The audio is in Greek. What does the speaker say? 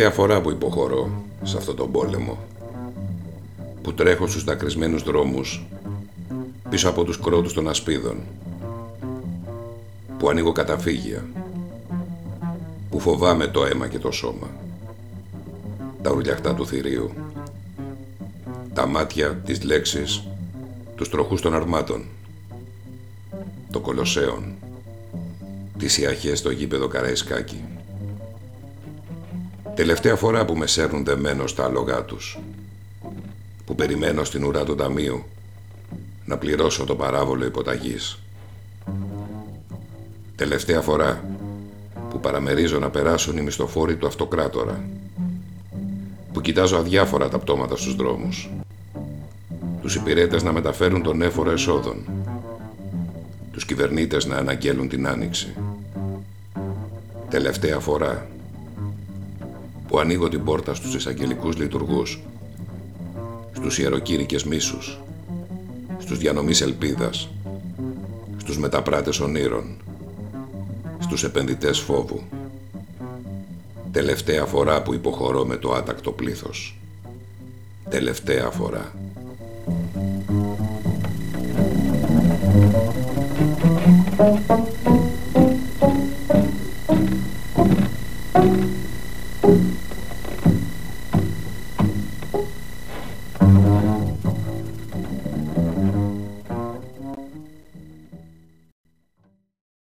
Τελευταία φορά που υποχωρώ σε αυτό τον πόλεμο που τρέχω στους δακρυσμένους δρόμους πίσω από τους κρότους των ασπίδων που ανοίγω καταφύγια που φοβάμαι το αίμα και το σώμα τα ουρλιαχτά του θηρίου τα μάτια της λέξης τους τροχούς των αρμάτων το κολοσσέον τις ιαχές στο γήπεδο Καραϊσκάκη Τελευταία φορά που με σέρνουν δεμένο στα άλογά τους που περιμένω στην ουρά του ταμείου να πληρώσω το παράβολο υποταγής. Τελευταία φορά που παραμερίζω να περάσουν οι μισθοφόροι του αυτοκράτορα που κοιτάζω αδιάφορα τα πτώματα στους δρόμους τους υπηρέτες να μεταφέρουν τον έφορο εσόδων τους κυβερνήτες να αναγγέλουν την άνοιξη. Τελευταία φορά που ανοίγω την πόρτα στους εισαγγελικούς λειτουργούς, στους ιεροκήρυκες μίσους, στους διανομείς ελπίδας, στους μεταπράτες ονείρων, στους επενδυτές φόβου. Τελευταία φορά που υποχωρώ με το άτακτο πλήθος. Τελευταία φορά.